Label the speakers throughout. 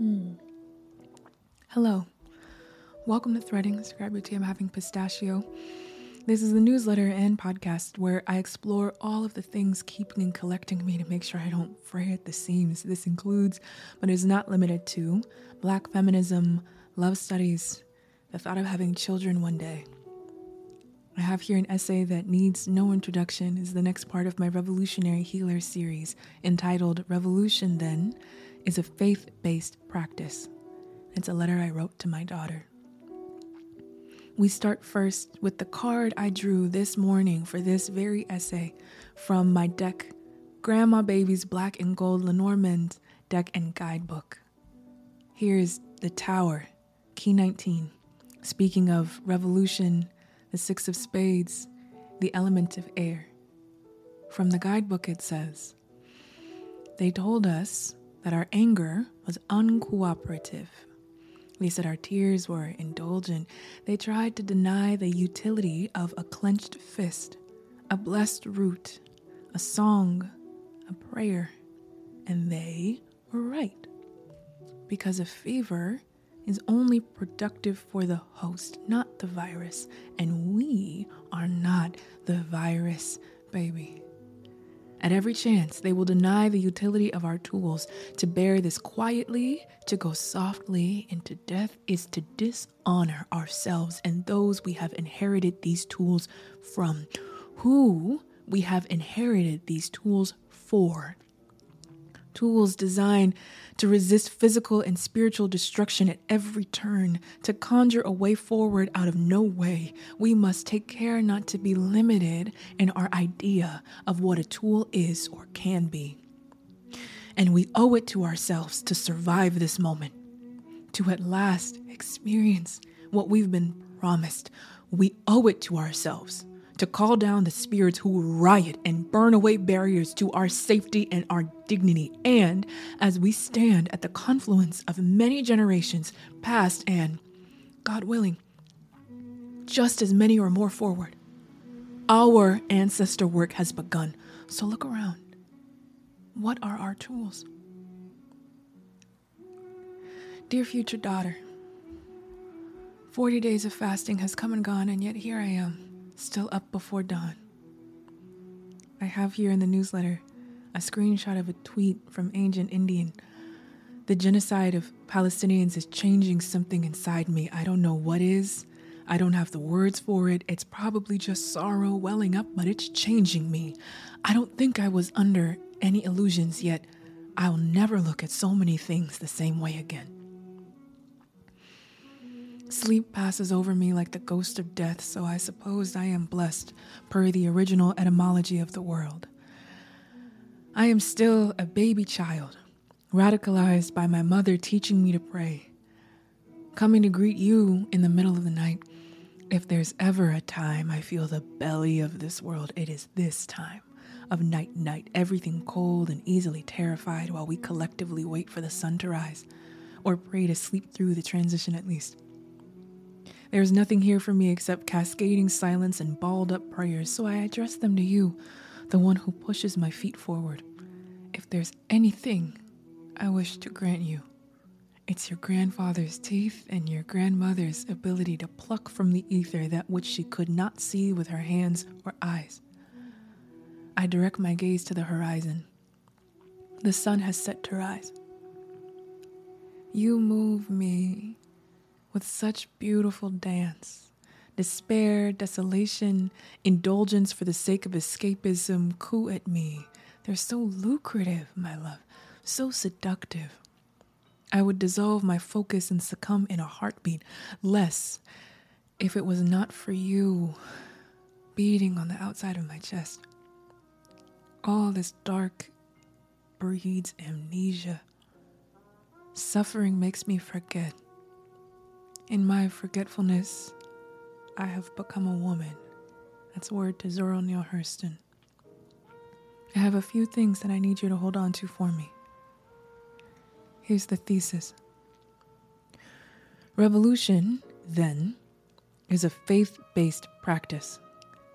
Speaker 1: Hmm. Hello. Welcome to Threading. Grab your tea. I'm having pistachio. This is the newsletter and podcast where I explore all of the things keeping and collecting me to make sure I don't fray at the seams. This includes, but is not limited to, black feminism, love studies, the thought of having children one day. I have here an essay that needs no introduction, is the next part of my Revolutionary Healer series entitled Revolution, then, is a faith based practice. It's a letter I wrote to my daughter. We start first with the card I drew this morning for this very essay from my deck, Grandma Baby's Black and Gold Lenormand deck and guidebook. Here's the Tower, Key 19. Speaking of revolution, the Six of Spades, the element of air. From the guidebook, it says, They told us that our anger was uncooperative. They said our tears were indulgent. They tried to deny the utility of a clenched fist, a blessed root, a song, a prayer. And they were right. Because a fever is only productive for the host, not the virus. And we are not the virus, baby. At every chance, they will deny the utility of our tools. To bear this quietly, to go softly into death, is to dishonor ourselves and those we have inherited these tools from, who we have inherited these tools for tools designed to resist physical and spiritual destruction at every turn, to conjure a way forward out of no way. We must take care not to be limited in our idea of what a tool is or can be. And we owe it to ourselves to survive this moment, to at last experience what we've been promised. We owe it to ourselves to call down the spirits who riot and burn away barriers to our safety and our dignity. And as we stand at the confluence of many generations past and, God willing, just as many or more forward, our ancestor work has begun. So look around. What are our tools? Dear future daughter, 40 days of fasting has come and gone, and yet here I am still up before dawn. I have here in the newsletter a screenshot of a tweet from Ancient Indian. The genocide of Palestinians is changing something inside me. I don't know what is. I don't have the words for it. It's probably just sorrow welling up, but it's changing me. I don't think I was under any illusions yet. I'll never look at so many things the same way again. Sleep passes over me like the ghost of death, so I suppose I am blessed, per the original etymology of the world. I am still a baby child, radicalized by my mother teaching me to pray. Coming to greet you in the middle of the night. If there's ever a time I feel the belly of this world, it is this time of night, night, everything cold and easily terrified while we collectively wait for the sun to rise, or pray to sleep through the transition at least. There is nothing here for me except cascading silence and balled up prayers, so I address them to you, the one who pushes my feet forward. If there's anything I wish to grant you, it's your grandfather's teeth and your grandmother's ability to pluck from the ether that which she could not see with her hands or eyes. I direct my gaze to the horizon. The sun has set to rise. You move me with such beautiful dance. Despair, desolation, indulgence for the sake of escapism coo at me. They're so lucrative, my love, so seductive. I would dissolve my focus and succumb in a heartbeat, less if it was not for you beating on the outside of my chest. All this dark breeds amnesia. Suffering makes me forget in my forgetfulness, I have become a woman. That's a word to Zora Neale Hurston. I have a few things that I need you to hold on to for me. Here's the thesis Revolution, then, is a faith based practice.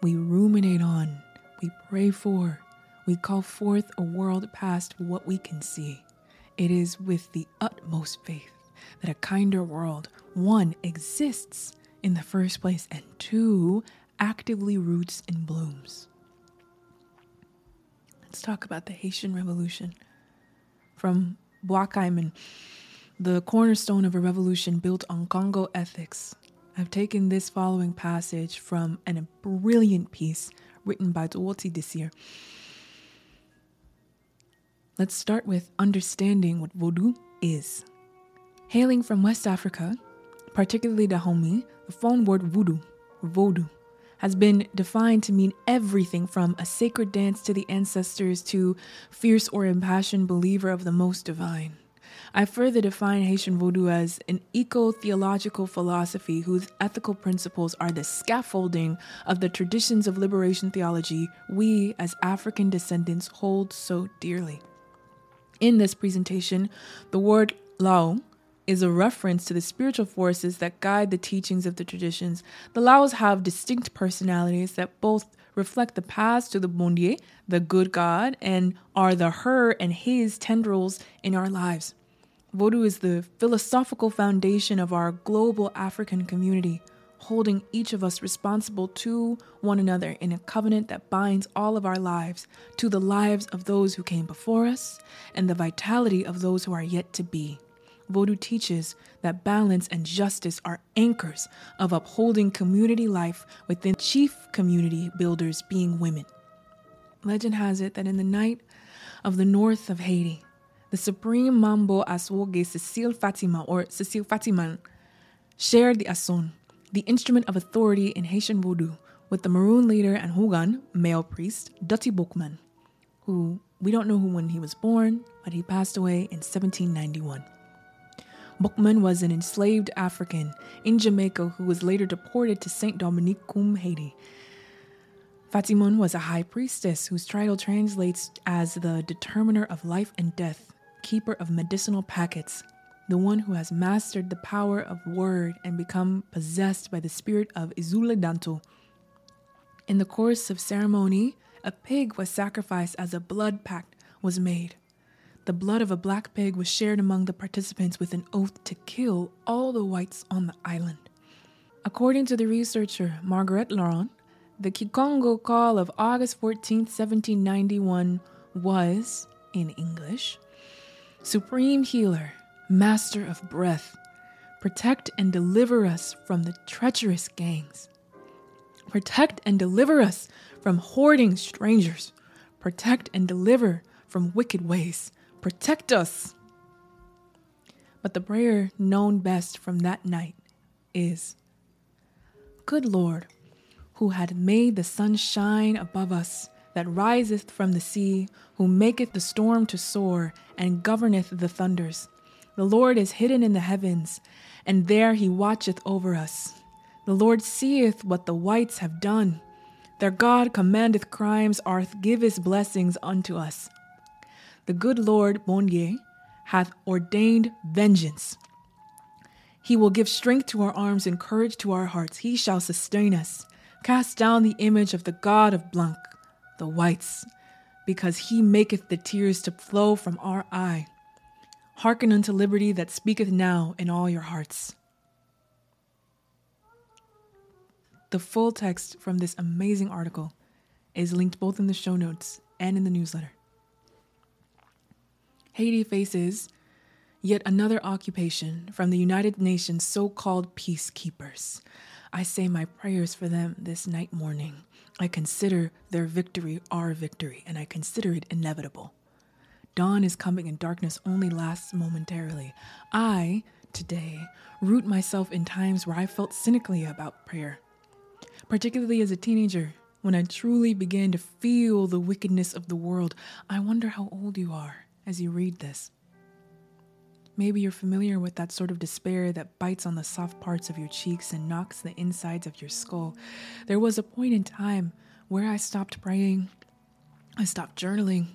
Speaker 1: We ruminate on, we pray for, we call forth a world past what we can see. It is with the utmost faith that a kinder world, one, exists in the first place, and two, actively roots and blooms. Let's talk about the Haitian Revolution. From Bois-Caiman, the cornerstone of a revolution built on Congo ethics. I've taken this following passage from an, a brilliant piece written by this year. Let's start with understanding what Vodou is. Hailing from West Africa, particularly Dahomey, the Fon word voodoo, Vodou, has been defined to mean everything from a sacred dance to the ancestors to fierce or impassioned believer of the most divine. I further define Haitian Vodou as an eco theological philosophy whose ethical principles are the scaffolding of the traditions of liberation theology we, as African descendants, hold so dearly. In this presentation, the word Lwa is a reference to the spiritual forces that guide the teachings of the traditions. The Lwas have distinct personalities that both reflect the paths to the Bondye, the good God, and are the her and his tendrils in our lives. Vodou is the philosophical foundation of our global African community, holding each of us responsible to one another in a covenant that binds all of our lives to the lives of those who came before us and the vitality of those who are yet to be. Vodou teaches that balance and justice are anchors of upholding community life within chief community builders being women. Legend has it that in the night of the north of Haiti, the supreme Mambo Asogwe Cecile Fatima or Cecile Fatiman shared the ason, the instrument of authority in Haitian Vodou, with the Maroon leader and Houngan, male priest, Dutty Boukman, who we don't know who when he was born, but he passed away in 1791. Boukman was an enslaved African in Jamaica who was later deported to Saint-Domingue cum Haiti. Fatiman was a high priestess whose title translates as the determiner of life and death, keeper of medicinal packets, the one who has mastered the power of word and become possessed by the spirit of Ezili Danto. In the course of ceremony, a pig was sacrificed as a blood pact was made. The blood of a black pig was shared among the participants with an oath to kill all the whites on the island. According to the researcher Margaret Laurent, the Kikongo call of August 14, 1791 was, in English, Supreme Healer, Master of Breath, protect and deliver us from the treacherous gangs. Protect and deliver us from hoarding strangers. Protect and deliver from wicked ways protect us. But the prayer known best from that night is Good Lord, who had made the sun shine above us, that riseth from the sea, who maketh the storm to soar, and governeth the thunders. The Lord is hidden in the heavens, and there he watcheth over us. The Lord seeth what the whites have done. Their God commandeth crimes, arth give his blessings unto us the good Lord Bondye hath ordained vengeance. He will give strength to our arms and courage to our hearts. He shall sustain us. Cast down the image of the God of Blanc, the whites, because he maketh the tears to flow from our eye. Hearken unto liberty that speaketh now in all your hearts. The full text from this amazing article is linked both in the show notes and in the newsletter. Haiti faces yet another occupation from the United Nations so called peacekeepers. I say my prayers for them this night morning. I consider their victory our victory, and I consider it inevitable. Dawn is coming and darkness only lasts momentarily. I, today, root myself in times where I felt cynically about prayer, particularly as a teenager. When I truly began to feel the wickedness of the world, I wonder how old you are as you read this. Maybe you're familiar with that sort of despair that bites on the soft parts of your cheeks and knocks the insides of your skull. There was a point in time where I stopped praying, I stopped journaling,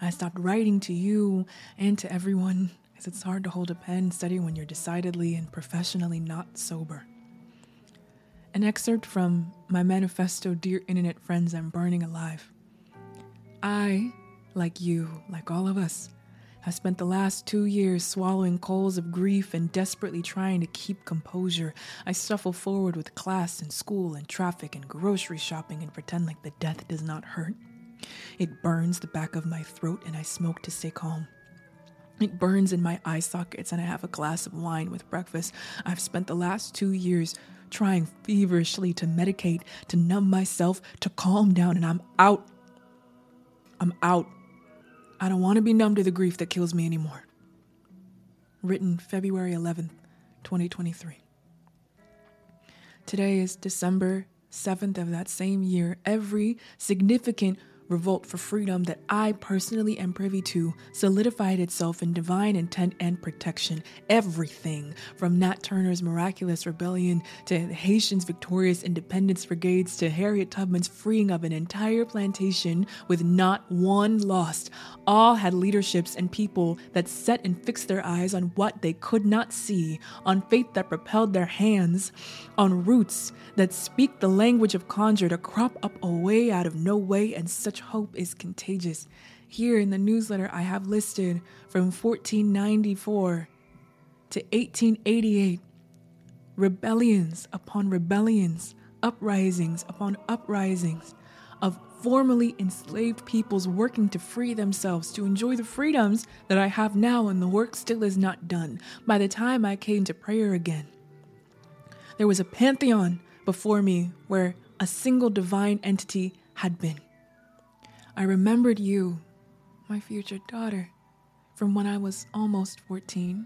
Speaker 1: I stopped writing to you and to everyone, as it's hard to hold a pen steady when you're decidedly and professionally not sober. An excerpt from my manifesto, Dear Internet Friends, I'm Burning Alive. I like you, like all of us, I spent the last two years swallowing coals of grief and desperately trying to keep composure. I shuffle forward with class and school and traffic and grocery shopping and pretend like the death does not hurt. It burns the back of my throat and I smoke to stay calm. It burns in my eye sockets and I have a glass of wine with breakfast. I've spent the last two years trying feverishly to medicate, to numb myself, to calm down, and I'm out. I'm out. I don't want to be numb to the grief that kills me anymore. Written February 11th, 2023. Today is December 7th of that same year. Every significant revolt for freedom that I personally am privy to solidified itself in divine intent and protection. Everything from Nat Turner's miraculous rebellion to Haitians' victorious independence brigades to Harriet Tubman's freeing of an entire plantation with not one lost, all had leaderships and people that set and fixed their eyes on what they could not see, on faith that propelled their hands, on roots that speak the language of conjure to crop up a way out of no way and such such hope is contagious. Here in the newsletter, I have listed from 1494 to 1888 rebellions upon rebellions, uprisings upon uprisings of formerly enslaved peoples working to free themselves to enjoy the freedoms that I have now, and the work still is not done. By the time I came to prayer again, there was a pantheon before me where a single divine entity had been. I remembered you, my future daughter, from when I was almost 14,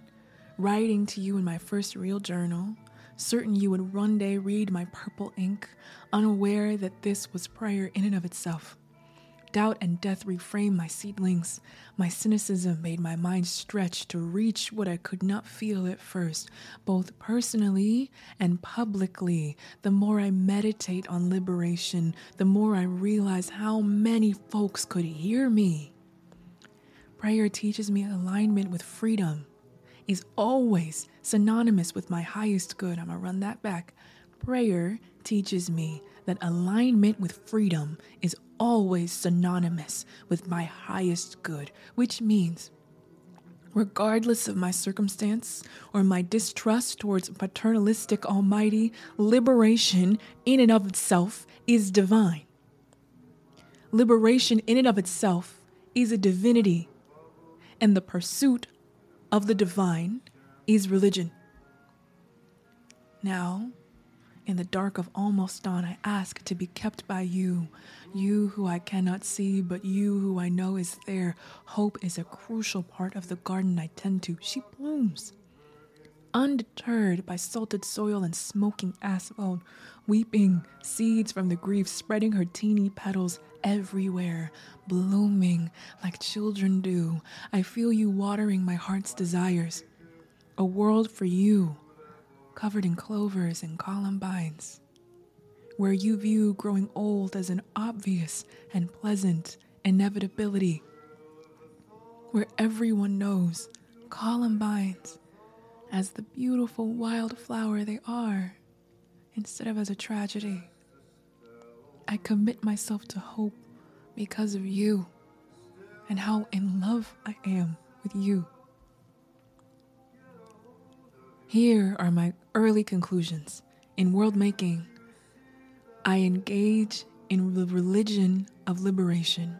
Speaker 1: writing to you in my first real journal, certain you would one day read my purple ink, unaware that this was prayer in and of itself. Doubt and death reframed my seedlings. My cynicism made my mind stretch to reach what I could not feel at first, both personally and publicly. The more I meditate on liberation, the more I realize how many folks could hear me. Prayer teaches me alignment with freedom is always synonymous with my highest good. I'm gonna run that back. Prayer teaches me that alignment with freedom is always synonymous with my highest good, which means regardless of my circumstance or my distrust towards paternalistic almighty, liberation in and of itself is divine. Liberation in and of itself is a divinity, and the pursuit of the divine is religion. Now, in the dark of almost dawn, I ask to be kept by you, you who I cannot see, but you who I know is there. Hope is a crucial part of the garden I tend to. She blooms. Undeterred by salted soil and smoking asphalt, weeping seeds from the grief, spreading her teeny petals everywhere, blooming like children do. I feel you watering my heart's desires. A world for you covered in clovers and columbines, where you view growing old as an obvious and pleasant inevitability, where everyone knows columbines as the beautiful wildflower they are instead of as a tragedy. I commit myself to hope because of you and how in love I am with you. Here are my early conclusions. In world making, I engage in the religion of liberation.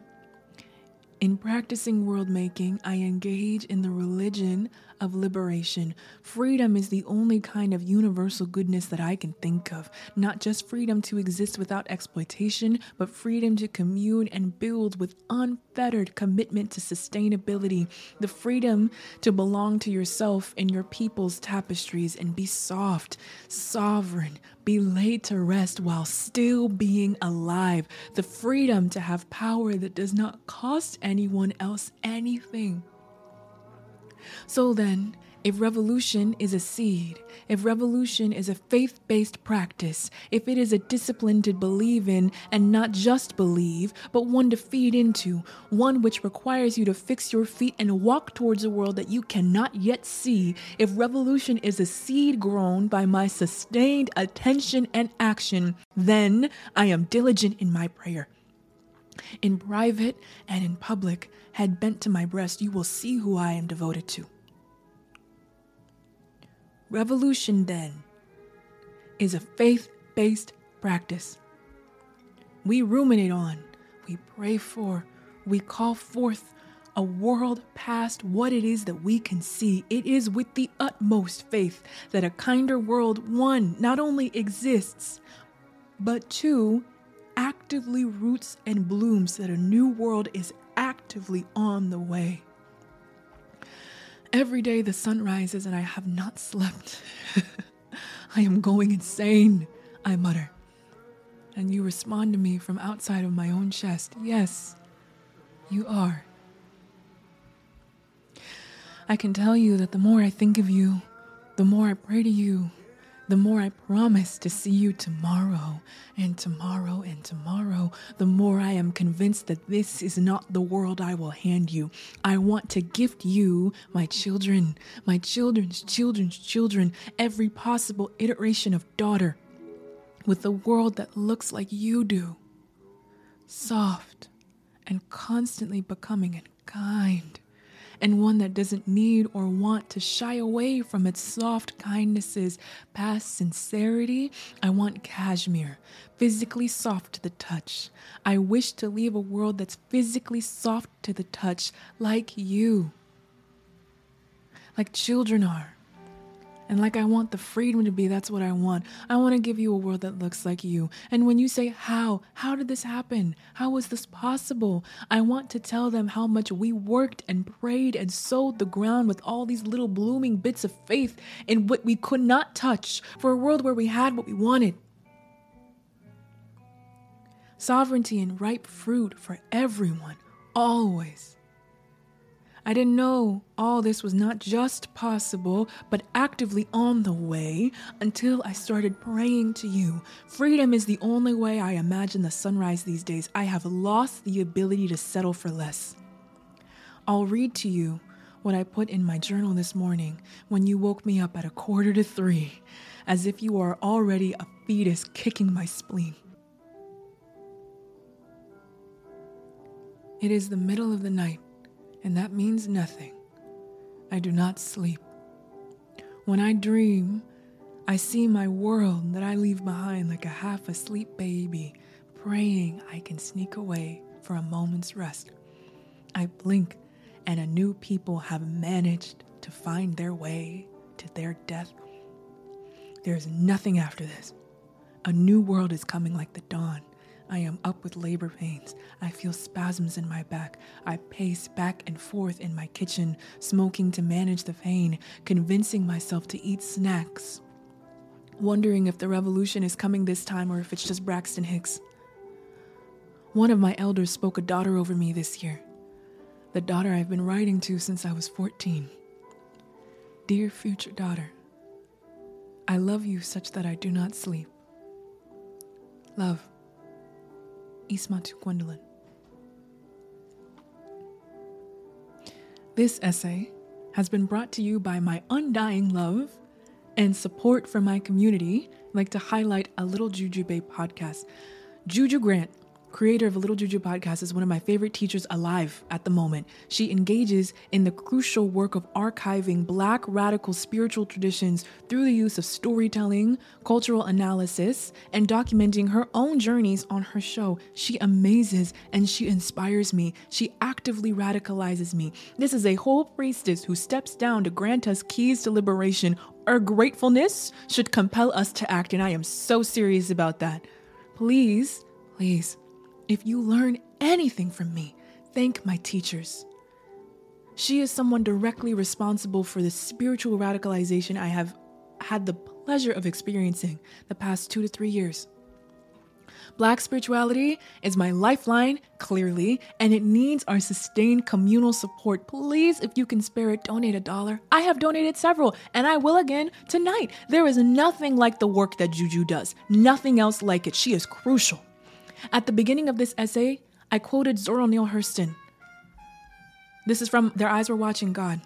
Speaker 1: In practicing world making, I engage in the religion of liberation. Freedom is the only kind of universal goodness that I can think of. Not just freedom to exist without exploitation, but freedom to commune and build with unfettered commitment to sustainability. The freedom to belong to yourself and your people's tapestries and be soft, sovereign, be laid to rest while still being alive. The freedom to have power that does not cost anyone else anything. So then, if revolution is a seed, if revolution is a faith based practice, if it is a discipline to believe in and not just believe, but one to feed into, one which requires you to fix your feet and walk towards a world that you cannot yet see, if revolution is a seed grown by my sustained attention and action, then I am diligent in my prayer. in private and in public, head bent to my breast, you will see who I am devoted to. Revolution, then, is a faith based practice. We ruminate on, we pray for, we call forth a world past what it is that we can see. It is with the utmost faith that a kinder world, one, not only exists, but two, actively roots and blooms that a new world is actively on the way. Every day the sun rises and I have not slept. I am going insane, I mutter. And you respond to me from outside of my own chest. Yes, you are. I can tell you that the more I think of you, the more I pray to you, the more I promise to see you tomorrow and tomorrow and tomorrow, the more I am convinced that this is not the world I will hand you. I want to gift you, my children, my children's children's children, every possible iteration of daughter, with a world that looks like you do soft and constantly becoming and kind and one that doesn't need or want to shy away from its soft kindnesses past sincerity. I want cashmere, physically soft to the touch. I wish to leave a world that's physically soft to the touch, like you, like children are. And like I want the freedom to be, that's what I want. I want to give you a world that looks like you. And when you say, How? How did this happen? How was this possible? I want to tell them how much we worked and prayed and sowed the ground with all these little blooming bits of faith in what we could not touch for a world where we had what we wanted. Sovereignty and ripe fruit for everyone, always. I didn't know all this was not just possible, but actively on the way until I started praying to you. Freedom is the only way I imagine the sunrise these days. I have lost the ability to settle for less. I'll read to you what I put in my journal this morning when you woke me up at a quarter to three, as if you are already a fetus kicking my spleen. It is the middle of the night and that means nothing. I do not sleep. When I dream, I see my world that I leave behind like a half asleep baby, praying I can sneak away for a moment's rest. I blink, and a new people have managed to find their way to their death. There is nothing after this. A new world is coming like the dawn. I am up with labor pains. I feel spasms in my back. I pace back and forth in my kitchen, smoking to manage the pain, convincing myself to eat snacks, wondering if the revolution is coming this time or if it's just Braxton Hicks. One of my elders spoke a daughter over me this year, the daughter I've been writing to since I was 14. Dear future daughter, I love you such that I do not sleep. Love. Ismatu Gwendolyn. This essay has been brought to you by my undying love and support from my community. I'd like to highlight a Little Juju Jujube podcast. Juju Grant creator of a Little Juju podcast, is one of my favorite teachers alive at the moment. She engages in the crucial work of archiving Black radical spiritual traditions through the use of storytelling, cultural analysis, and documenting her own journeys on her show. She amazes and she inspires me. She actively radicalizes me. This is a whole priestess who steps down to grant us keys to liberation. Our gratefulness should compel us to act, and I am so serious about that. Please, please if you learn anything from me, thank my teachers. She is someone directly responsible for the spiritual radicalization I have had the pleasure of experiencing the past two to three years. Black spirituality is my lifeline, clearly, and it needs our sustained communal support. Please, if you can spare it, donate a dollar. I have donated several, and I will again tonight. There is nothing like the work that Juju does, nothing else like it. She is crucial. At the beginning of this essay, I quoted Zora Neale Hurston. This is from Their Eyes Were Watching God.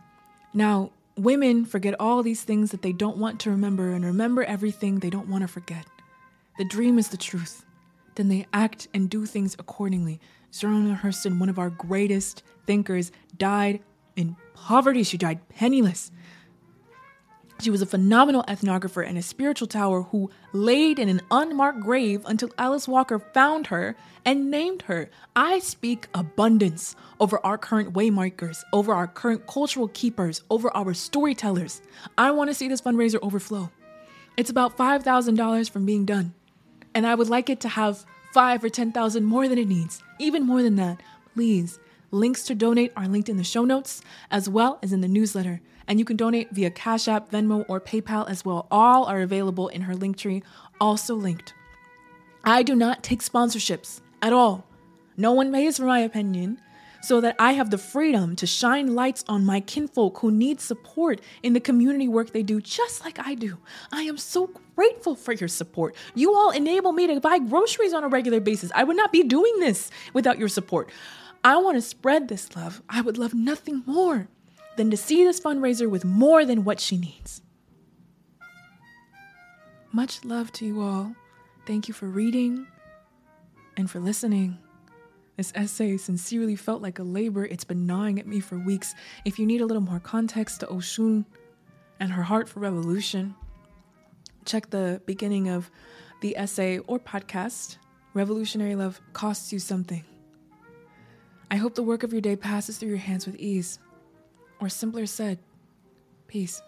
Speaker 1: Now, women forget all these things that they don't want to remember and remember everything they don't want to forget. The dream is the truth. then they act and do things accordingly. Zora Neale Hurston, one of our greatest thinkers, died in poverty. She died penniless. She was a phenomenal ethnographer and a spiritual tower who laid in an unmarked grave until Alice Walker found her and named her. I speak abundance over our current waymarkers, over our current cultural keepers, over our storytellers. I want to see this fundraiser overflow. It's about $5,000 from being done. And I would like it to have five or 10,000 more than it needs, even more than that. Please, links to donate are linked in the show notes as well as in the newsletter and you can donate via Cash App, Venmo, or PayPal as well. All are available in her link tree, also linked. I do not take sponsorships at all. No one pays for my opinion, so that I have the freedom to shine lights on my kinfolk who need support in the community work they do, just like I do. I am so grateful for your support. You all enable me to buy groceries on a regular basis. I would not be doing this without your support. I want to spread this love. I would love nothing more than to see this fundraiser with more than what she needs. Much love to you all. Thank you for reading and for listening. This essay sincerely felt like a labor. It's been gnawing at me for weeks. If you need a little more context to Oshun and her heart for revolution, check the beginning of the essay or podcast. Revolutionary love costs you something. I hope the work of your day passes through your hands with ease. Or simpler said, peace.